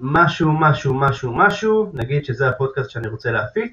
משהו משהו משהו משהו, נגיד שזה הפודקאסט שאני רוצה להפיץ.